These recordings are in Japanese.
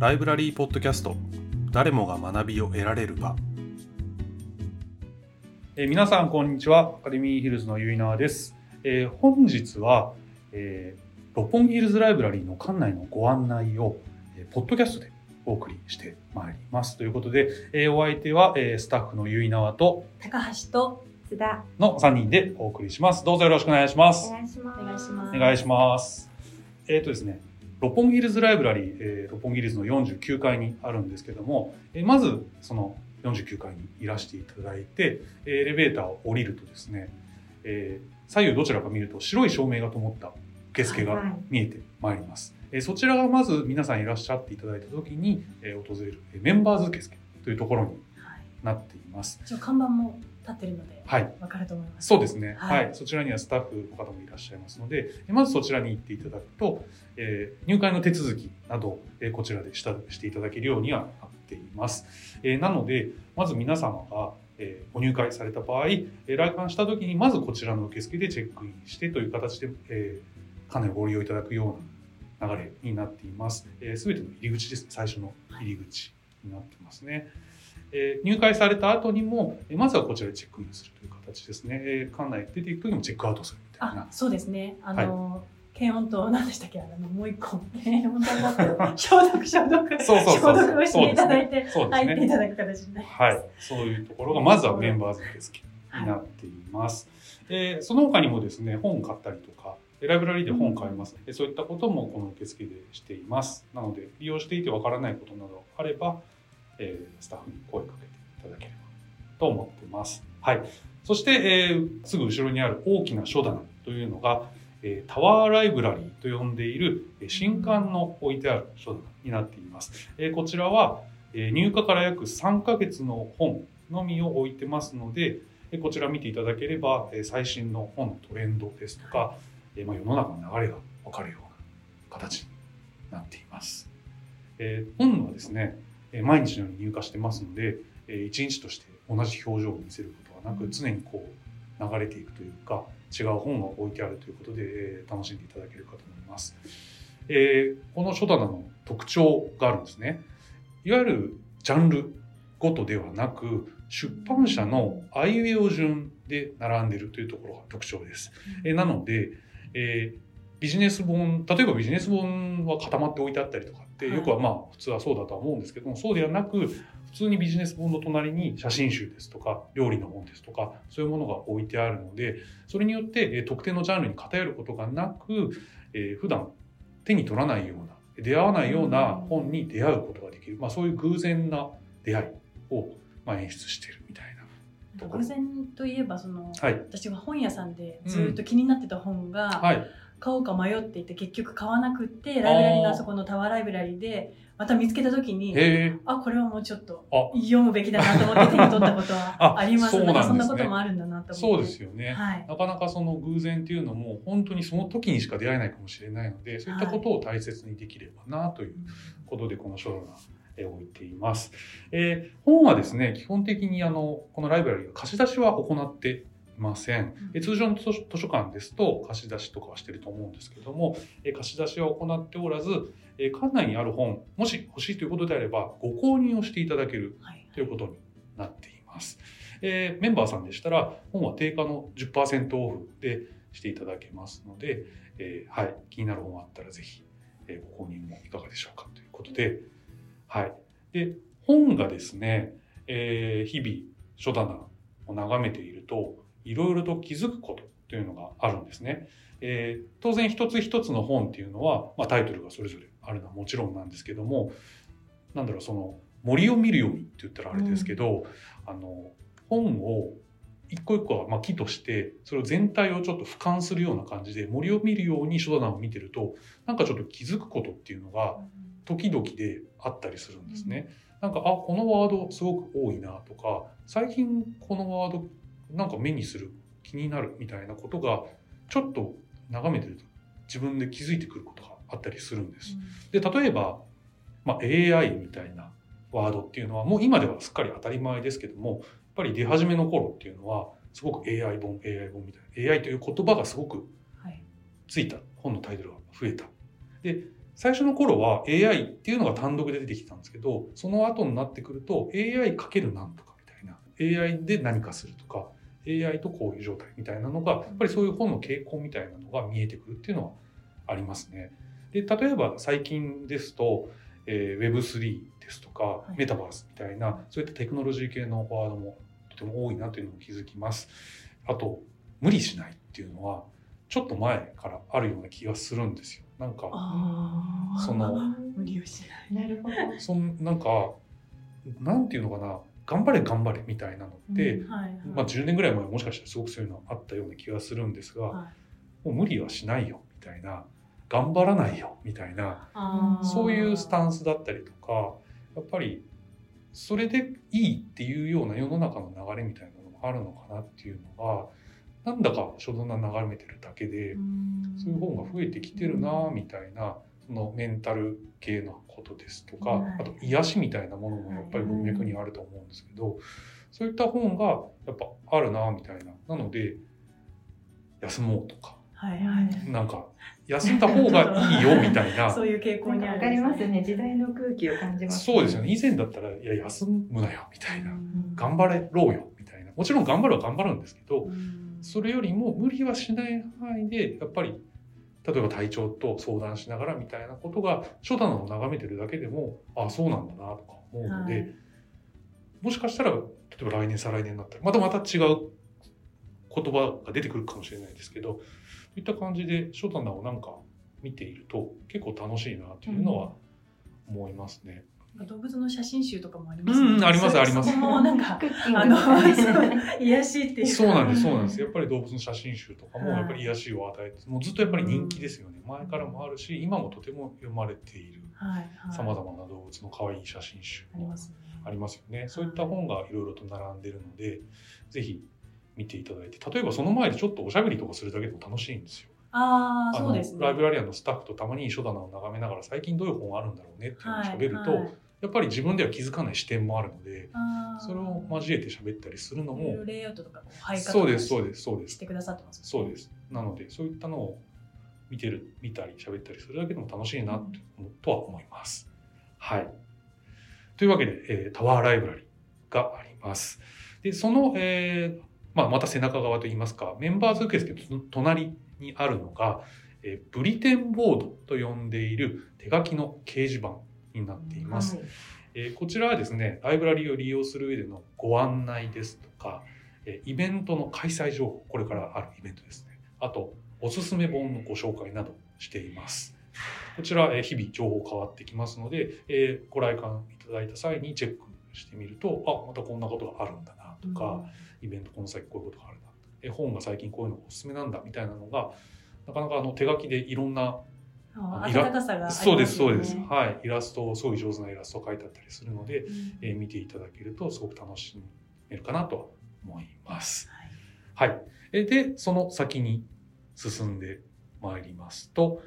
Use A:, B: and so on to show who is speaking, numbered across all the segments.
A: ライブラリーポッドキャスト。誰もが学びを得られる場。
B: えー皆さんこんにちは。アカデミーヒルズのゆいなわです、えー本日は、えー六本木ヒルズライブラリーの館内のご案内を、えーポッドキャストでお送りしてまいります。ということで、えーお相手は、えースタッフのゆいなわと
C: 高橋と津田。
B: の3人でお送りします。どうぞよろしくお願いします。
D: お願いします。
C: お願いします。
B: お願いします。えっ、とですね、六本木ヒルズライブラリー、えー六本木ヒルズの49階にあるんですけども、えーまずその49階にいらしていただいて、えーエレベーターを降りるとですね、えー左右どちらか見ると白い照明が灯った受付が
D: はい
B: 見えてまいります。えーそちらがまず皆さんいらっしゃっていただいた時に、えー訪れるえーメンバーズ受付というところに
C: はい
B: なっています。
C: 一応看板も立ってるので
B: はい。
C: わかると思います
B: そうですね、は、
C: はいい
B: そちらにはスタッフの方もいらっしゃいますので、えまずそちらに行っていただくと、えー入会の手続きなど、えーこちらでしたしていただけるようにはなっています。えーなので、まず皆様が、えーご入会された場合、えー来館した時にまずこちらの受付でチェックインしてという形で、えー、かなりご利用いただくような流れになっています。す、えー、べ、ての入り口ですね、最初の入り口になってますね。えー入会された後にも、えーまずはこちらでチェックインするという形ですね。えー館内出ていく時もチェックアウトするみたい
C: あ
B: な。
C: そうですねあの、検温と何でしたっけ？あのもう一個検温と消毒消毒
B: そうそうそう
C: 消毒をしていただいて。入っていただく形になります、
B: はい。そういうところが、まずはメンバーズ受付になっています。えーその他にもですね、本買ったりとか、ライブラリーで本買います、えそういったこともこの受付でしています。なので、利用していてわからないことなどあれば、えースタッフに声かけていただければと思ってます。はい。そして、えーすぐ後ろにある大きな書棚というのが、えータワーライブラリーと呼んでいるえー新刊の置いてある書棚になっています。えーこちらは、えー入荷から約3ヶ月の本のみを置いてますので、えーこちら見ていただければ、えー最新の本のトレンドですとか、えーまあ、世の中の流れがわかるような形になっています。えー本はですね、毎日のように入荷してますので、えー一日として同じ表情を見せることはなく、常にこう流れていくというか、違う本が置いてあるということで、えー楽しんでいただけるかと思います。えーこの書棚の特徴があるんですね。いわゆるジャンルごとではなく、出版社のあいうえお順で並んでいるというところが特徴です。えーなので、えービジネス本、例えばビジネス本は固まって置いてあったりとかって、
C: はい
B: よくはまあ普通はそうだとは思うんですけども、そうではなく、普通にビジネス本の隣に写真集ですとか、料理の本ですとか、そういうものが置いてあるので、それによって、えー特定のジャンルに偏ることがなく、えー普段手に取らないような、出会わないような本に出会うことができる、まあそういう偶然な出会いを、まあ、演出しているみたいな。
C: 偶然といえばその、
B: はい。
C: 私が本屋さんでずっと気になってた本が、
B: はい。
C: 買おうか迷っていて結局買わなくってライブラリーのあそこのタワーライブラリーでまた見つけた時に。あこれはもうちょっと
B: あ。
C: 読むべきだなと思って手に取ったことは
B: あ
C: あります
B: そうなんですね。
C: そんなこともあるんだなと
B: そう
C: 思って。
B: ですよね。
C: はい。
B: なかなかその偶然っていうのも本当にその時にしか出会えないかもしれないので、そういったことを大切にできればなということでこの書がえー置いています。えー本はですね、基本的にあの、このライブラリーが貸し出しは行っていません。えー通常の図書館ですと貸し出しとかはしてると思うんですけども、えー貸し出しは行っておらず、えー館内にある本、もし欲しいということであれば、ご購入をしていただける
C: はい
B: ということになっています。えーメンバーさんでしたら、本は定価の10%オフでしていただけますので、えーはい、気になる本があったらぜひ、えーご購入もいかがでしょうかということで、はい。で、本がですね、えー日々書棚を眺めていると、いろいろと気づくことというのがあるんですね。えー当然一つ一つの本っていうのは、まあ、タイトルがそれぞれあるのはもちろんなんですけども、なんだろう、その森を見るようにって言ったらあれですけど、あの、本を一個一個はまあ木として、それを全体をちょっと俯瞰するような感じで森を見るように書棚を見てると、なんかちょっと気づくことっていうのが時々であったりするんですね。なんか、あ、このワードすごく多いなとか、最近このワードなんか目にする、気になるみたいなことが、ちょっと眺めてると自分で気づいてくることがあったりするんです。で、例えば、まあ、AI みたいなワードっていうのはもう今ではすっかり当たり前ですけども、やっぱり出始めの頃っていうのは、すごく AI 本、AI 本みたいな、AI という言葉がすごく
C: はい
B: ついた本のタイトルが増えた。で、最初の頃は AI っていうのが単独で出てきたんですけど、その後になってくると AI かけるなんとかみたいな、AI で何かするとか、AI とこういう状態みたいなのが、やっぱりそういう本の傾向みたいなのが見えてくるっていうのはありますね。で、例えば最近ですと、えー、Web3 ですとか、メタバースみたいな、そういったテクノロジー系のワードもとても多いなというのを気づきます。あと、無理しないっていうのは、ちょっと前からあるような気がするんですよ。なんか、その、
C: 無理をし
D: ない。なるほど。
B: そんなんか、なんていうのかな、頑張れ頑張れみたいなのって、
C: うんはいはい。
B: まあ10年ぐらい前もしかしたらすごくそういうのあったような気がするんですが、
C: はい。
B: もう無理はしないよみたいな、頑張らないよみたいな、そういうスタンスだったりとか、やっぱりそれでいいっていうような世の中の流れみたいなのがあるのかなっていうのが、なんだか初動な眺めてるだけで、そういう本が増えてきてるなみたいな、そのメンタル系のことですとか
C: はい、
B: あと癒しみたいなものもやっぱり文脈にあると思うんですけど、そういった本がやっぱあるなみたいな。なので、休もうとか、
C: はいはい
B: なんか休んだ方がいいよみたいな。
C: そういう傾向にある
D: わかりますね。時代の空気を感じます、
B: そうですよね。以前だったら、いや、休むなよみたいな。
C: うん
B: 頑張れろうよみたいな。もちろん頑張るは頑張るんですけど、
C: うん
B: それよりも無理はしない範囲で、やっぱり、例えば体調と相談しながらみたいなことが、初段を眺めてるだけでも、ああ、そうなんだなとか思うので、
C: はい
B: もしかしたら、例えば来年、再来年になったら、またまた違う言葉が出てくるかもしれないですけど、そういった感じで初段をなんか見ていると、結構楽しいなというのは思いますね。
C: 動物の写真集とかもありますよね。
B: うんあります
C: そ
B: あります。
C: もなんかあの 癒しっていう。か
B: そうなんです、そうなんです。やっぱり動物の写真集とかも
C: はい。
B: やっぱり癒しを与えて、もうずっとやっぱり人気ですよね。前からもあるし、今もとても読まれている
C: はいはい。
B: 様々な動物の可愛い写真集も
C: ありますね。
B: ありますよね。そういった本がいろいろと並んでるので、ぜひ見ていただいて、例えばその前でちょっとおしゃべりとかするだけでも楽しいんですよ。
C: あそうですね
B: ライブラリアンのスタッフとたまに書棚を眺めながら最近どういう本あるんだろうねっていうのを喋ると、
C: はいはい
B: やっぱり自分では気づかない視点もあるので、それを交えて喋ったりするのも
C: レイアウトとか配下
B: そうです、そう
C: で
B: です、そうです
C: し。てくださってます
B: そうです。なので、そういったのを見てる、見たり喋ったりするだけでも楽しいなと,、とは思います。はい。というわけで、えータワーライブラリがあります。で、その、えーまあ、また背中側といいますか、メンバーズ受付の隣にあるのが、えーブリテンボードと呼んでいる手書きの掲示板になっています。
D: はい
B: えーこちらはですね、ライブラリーを利用する上でのご案内ですとか、えーイベントの開催情報、これからあるイベントですね。あと、おすすめ本のご紹介などしています。こちら、えー日々情報変わってきますので、えーご来館いただいた際にチェックしてみると、あ、またこんなことがあるんだなとか、イベントこの先こういうことがあるな。えー本が最近こういうのがおすすめなんだみたいなのが、なかなかあの手書きでいろんな
C: かさが
B: そうです、そうです。はい。イラストを、すごい上手なイラストを描いてあったりするので、
C: うん
B: えー見ていただけるとすごく楽しめるかなとは思います。
C: はい
B: はい。えーで、その先に進んでまいりますと、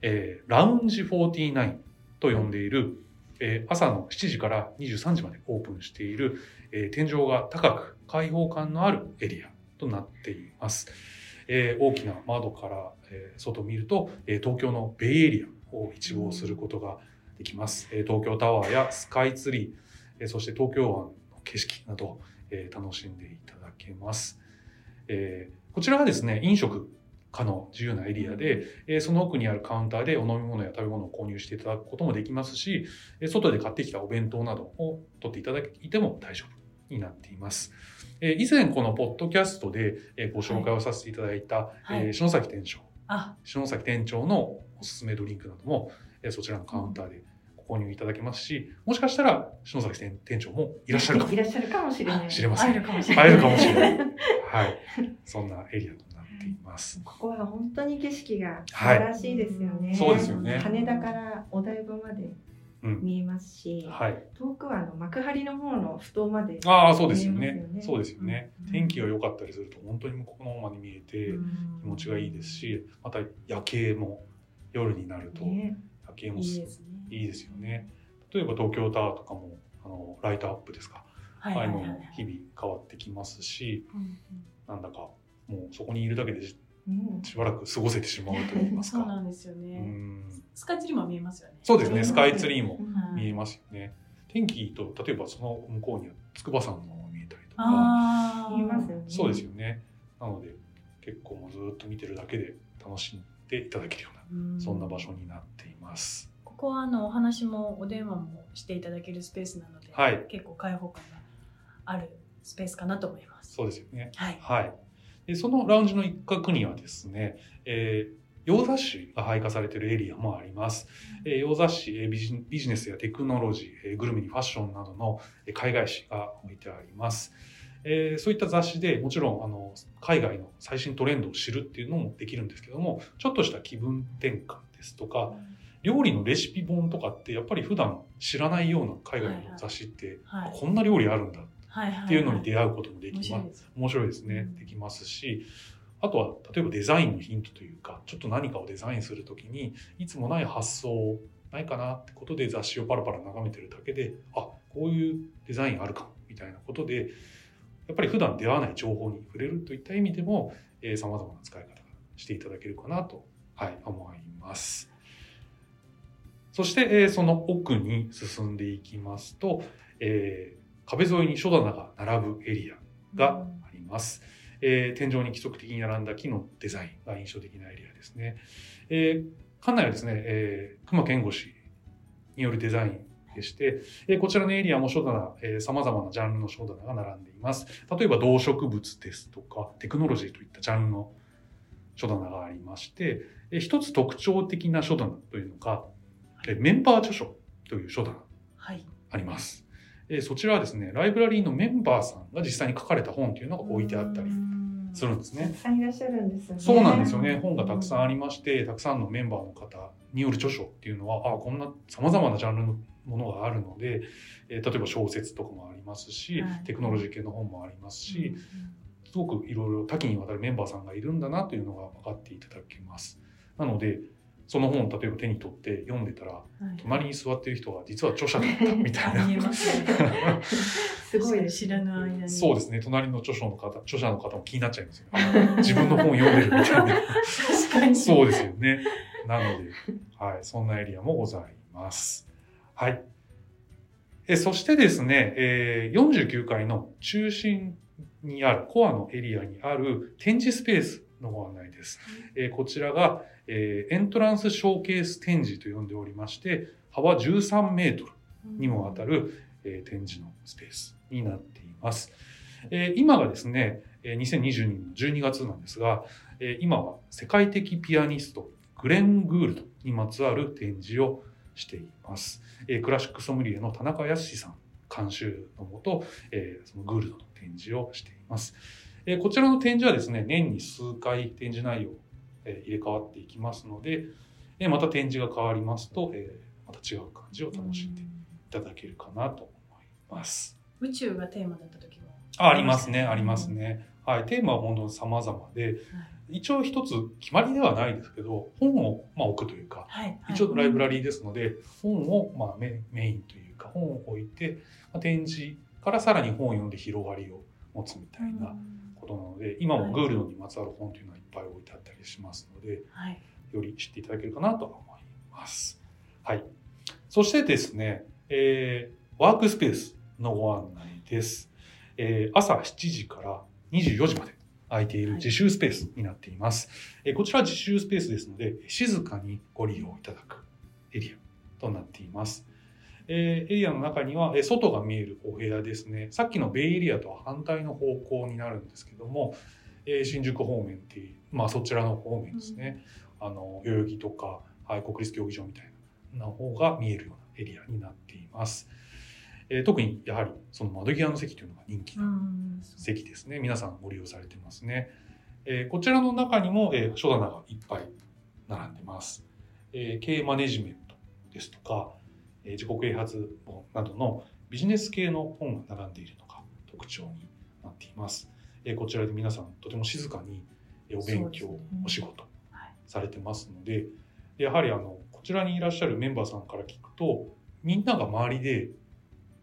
B: えーラウンジ49と呼んでいる、えー朝の7時から23時までオープンしている、えー天井が高く開放感のあるエリアとなっています。えー大きな窓から、えー外を見ると、えー東京のベイエリアを一望することができます。えー東京タワーやスカイツリー、えーそして東京湾の景色など、えー楽しんでいただけます。えーこちらはですね、飲食可能、自由なエリアで、えーその奥にあるカウンターでお飲み物や食べ物を購入していただくこともできますし、え外で買ってきたお弁当などを取っていただいても大丈夫になっています。えー以前このポッドキャストでえーご紹介をさせていただいた、
C: はい
B: えー篠崎店長、
C: あ
B: 篠崎店長のおすすめドリンクなども、えーそちらのカウンターでご購入いただけますし、もしかしたら篠崎店店長もいらっしゃるかも
D: いらっしゃるかもしれない。
B: しれません
C: 会えるかもしれない
B: 会えるかもしれない。はい。そんなエリアとなっています。
D: ここは本当に景色が素晴らしいですよね。
B: そうですよね
D: 羽田からお台場まで
B: うん。
D: 見えますし、
B: はい。
D: 遠くはあの幕張の方の埠頭まで。
B: ああ、そうで
D: すよね
B: そうですよね
D: う。ん
B: 天気が良かったりすると、本当にここのままに見えて気持ちがいいですし、また夜景も夜になると夜
D: ね
B: 景もす
C: いいですね
B: いいですよね。例えば東京タワーとかも、あの、ライトアップですか？
C: はいはいはい
B: も日々変わってきますし、
C: うんうん
B: なんだかもうそこにいるだけで
D: うん
B: しばらく過ごせてしまうと言いますか。
C: そうなんですよ
B: う
C: ね。
B: ん
C: スカイツリーも見えますよね。
B: そうですね、スカイツリーも
C: はい
B: 見えますよね。天気と、例えばその向こうには筑波山の方が見えたりとか。
D: 見えますよね。
B: そうですよね。なので、結構もうずっと見てるだけで楽しんでいただけるような、
C: うん
B: そんな場所になっています。
C: ここはあのお話もお電話もしていただけるスペースなので、
B: はい
C: 結構開放感があるスペースかなと思います。
B: そうですよね。
C: はい。
B: はい。でそのラウンジの一角にはですね、えー洋雑誌が配下されているエリアもあります。えー洋雑誌、えービジビジネスやテクノロジー、えーグルメにファッションなどのえー海外誌が置いてあります。えーそういった雑誌でもちろんあの海外の最新トレンドを知るっていうのもできるんですけども、ちょっとした気分転換ですとか、料理のレシピ本とかってやっぱり普段知らないような海外の雑誌って、
C: はい。
B: こんな料理あるんだ
C: はいはい。
B: っていうのに出会うこともできます。
C: 面白いです。
B: 面白いですね
C: うん
B: できますしあとは例えばデザインのヒントというかちょっと何かをデザインするときにいつもない発想ないかなってことで雑誌をパラパラ眺めてるだけであこういうデザインあるかもみたいなことでやっぱり普段出会わない情報に触れるといった意味でもさまざまな使い方がしていただけるかなと、はい、思います。そして、えーその奥に進んでいきますと、えー壁沿いに書棚が並ぶエリアがあります。えー天井に規則的に並んだ木のデザインが印象的なエリアですね。えー館内はですね、えー熊健吾氏によるデザインでして、えーこちらのエリアも書棚、えー、様々なジャンルの書棚が並んでいます。例えば動植物ですとか、テクノロジーといったジャンルの書棚がありまして、えー一つ特徴的な書棚というのが、えーメンバー著書という書棚
C: はい。
B: あります。えーそちらはですね、ライブラリーのメンバーさんが実際に書かれた本というのが置いてあったりするんですね。
D: たくさんいらっしゃるんですよね。
B: そうなんですよね。本がたくさんありまして、たくさんのメンバーの方による著書っていうのは、あこんな様々なジャンルのものがあるので、えー例えば小説とかもありますし、
C: はい
B: テクノロジー系の本もありますし、
C: うん
B: すごくいろいろ多岐にわたるメンバーさんがいるんだなというのが分かっていただけます。なので、その本を例えば手に取って読んでたら、
C: はい
B: 隣に座ってる人が実は著者だったみたいな
C: あ見えますね。
D: すごい
C: 知らぬ間に。
B: そうですね。隣の著書の方、著者の方も気になっちゃいますよね。自分の本読んでるみたいな。
C: 確かに。
B: そうですよね。なので、はい、そんなエリアもございます。はい。えそしてですね、えー49階の中心にある、コアのエリアにある展示スペースのご案内です。えーこちらが、えーエントランスショーケース展示と呼んでおりまして、幅13メートルにもわたる、えー展示のスペースになっています。えー今がですね、2022年の12月なんですが、えー今は世界的ピアニストグレン・グールドにまつわる展示をしています。えークラシックソムリエの田中康さん監修のもと、えーそのグールドの展示をしています。えーこちらの展示はですね、年に数回展示内容、えー入れ替わっていきますので、えーまた展示が変わりますと、えーまた違う感じを楽しんでいただけるかなと思います。
C: 宇宙がテーマだった時も。
B: あありますね、あります。ね。はい、テーマは本当に様々で、一応一つ決まりではないですけど、本をまあ置くというか、
C: はい。はい
B: 一応ライブラリーですので、本をまあメメインというか、本を置いて、まあ展示からさらに本を読んで広がりを持つみたいなことなので、今もグールドにまつわる本というのはいっぱい置いてあったりしますので、
C: はい。
B: より知っていただけるかなと思います。はい。そしてですね、えーワークスペースのご案内です。えー朝7時から24時まで空いている自習スペースになっています。えーこちらは自習スペースですので、静かにご利用いただくエリアとなっています。えーエリアの中には、えー外が見えるお部屋ですね。さっきのベイエリアとは反対の方向になるんですけども、えー新宿方面っていう、まあそちらの方面ですね。あの代々木とか、はい、国立競技場みたいな方が見えるようなエリアになっています。えー特にやはりその窓際の席というのが人気
C: う
B: なん席ですね。皆さんご利用されてますね。えーこちらの中にも、えー書棚がいっぱい並んでます。えー経営マネジメントですとか、えー自己啓発本などのビジネス系の本が並んでいるのが特徴になっています。えこちらで皆さんとても静かにえお勉強、
C: ね
B: お仕事されてますので、やはりあのこちらにいらっしゃるメンバーさんから聞くと、みんなが周りで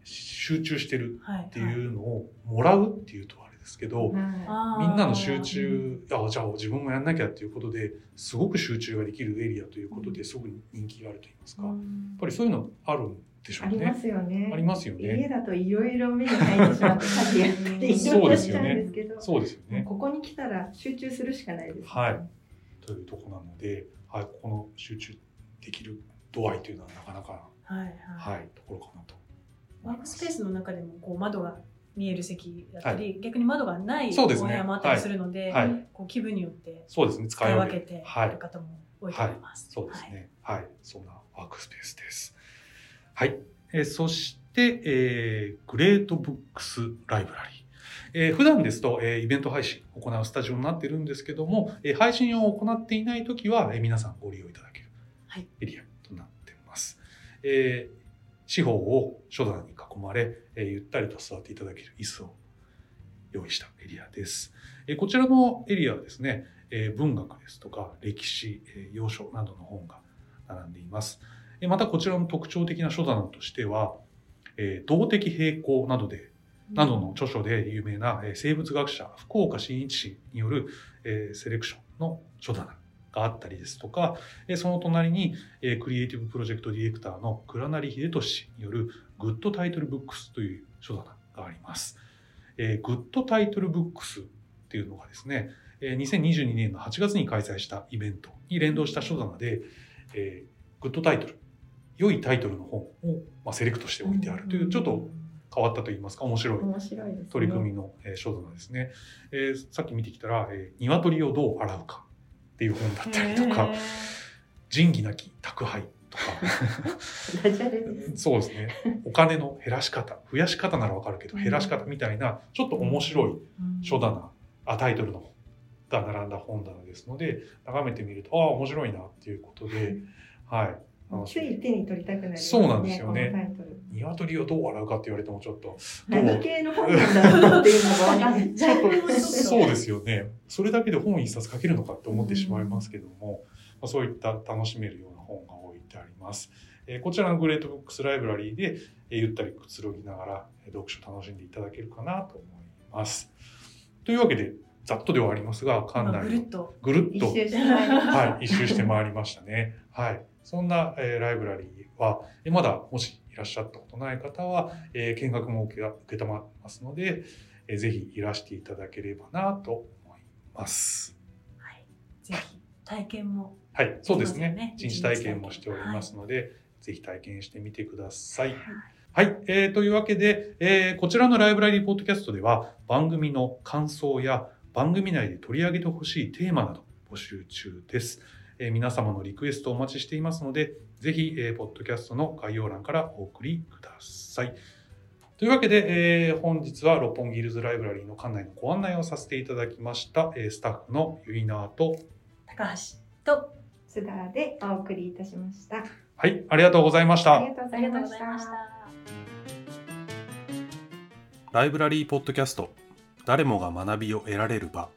B: 集中してる。っていうのをもらうっていうとですけど、
D: は
B: みんなの集中、あ、じゃあ自分もやんなきゃっていうことで、すごく集中ができるエリアということですごく人気があると言いますか。やっぱりそういうのあるんでしょうね。
D: ありますよね。
B: ありますよ
D: 家
B: ね。
D: だといろいろ目に入ってしまって、家事やったり、いろいろしちゃうんですけど、
B: そうですよね。
D: もうここに来たら集中するしかないです、
B: はいというところなので、はい、ここの集中できる度合いというのはなかなか、
C: はいはい
B: はい、ところかなと
C: ワーク。スペースの中でもこう窓が見える席だったり、逆に窓がないお部屋もあったりするので、
B: はい、
C: こう気分によって
B: そうですね、使
C: 使い
B: い分け
C: て
B: はい
C: いる方も多いと思います。
B: そうですね。はい。そんなワークスペースです。はい。えーそして、えーグレートブックスライブラリー。えー普段ですと、えーイベント配信を行うスタジオになっているんですけども、えー配信を行っていないときは、えー皆さんご利用いただける
C: はい
B: エリアとなっています。えー四方を書棚に囲まれ、えーゆったりと座っていただける椅子を用意したエリアです。えーこちらのエリアはですね、えー文学ですとか歴史、えー洋書などの本が並んでいます。えーまたこちらの特徴的な書棚としては、えー動的平衡などで、などの著書で有名なえー生物学者福岡伸一氏によるえーセレクションの書棚があったりですとか、えーその隣にえークリエイティブプロジェクトディレクターの倉成秀俊氏によるグッドタイトルブックスという書棚があります。えーグッドタイトルブックスっていうのがですね、えー2022年の8月に開催したイベントに連動した書棚で、えーグッドタイトル、良いタイトルの本を、まあ、セレクトしておいてあるという、ちょっと変わったといいますか、面白い。取り組みのえー書棚ですね。えーさっき見てきたら、えー鶏をどう洗うかっていう本だったりとか仁義なき宅配とか。そうですね。お金の減らし方、増やし方ならわかるけど、減らし方みたいな、ちょっと面白い
C: うん
B: 書棚、あタイトルのが並んだ本棚ですので、眺めてみると、ああ、面白いなっていうことで、はい。
D: つい
B: み
D: 手に取りたくなりますね。
B: そうなんですよね。鶏をどう洗うかって言われてもちょっと、
D: 何系の本なんだろう？っていう？のがわかんない。
B: そうですよね。それだけで本一冊書けるのかって思ってしまいますけども、まあ、そういった楽しめるような本が置いてあります。えーこちらのグレートブックスライブラリーで、えーゆったりくつろぎながらえー読書楽しんでいただけるかなと思います。というわけで、ざっとではありますが、館
C: 今
B: 内の
C: ぐるっと
B: ぐるっと
D: 一周してまいりました。
B: はい、一周して回りましたね。はい。そんな、えーライブラリーは、えーまだもしいらっしゃったことない方は、えー見学も受け受けたまますので、えーぜひいらしていただければなと思います。
C: はいぜひ体験も
B: はい、そうですね
C: できますよね。
B: 一日体験もしておりますので、ぜひ体験してみてください。はい、えーというわけで、えーこちらのライブラリーポッドキャストでは番組の感想や番組内で取り上げてほしいテーマなど募集中です。えー皆様のリクエストをお待ちしていますので、ぜひ、えーポッドキャストの概要欄からお送りください。というわけで、えー本日は六本木ヒルズライブラリーの館内のご案内をさせていただきました、えースタッフのゆいなーと、
C: 高橋と
D: 津田でお送りいたしました。
B: はい、ありがとうございました
D: あり。がとうございまし
C: た。
A: ライブラリーポッドキャスト誰もが学びを得られる場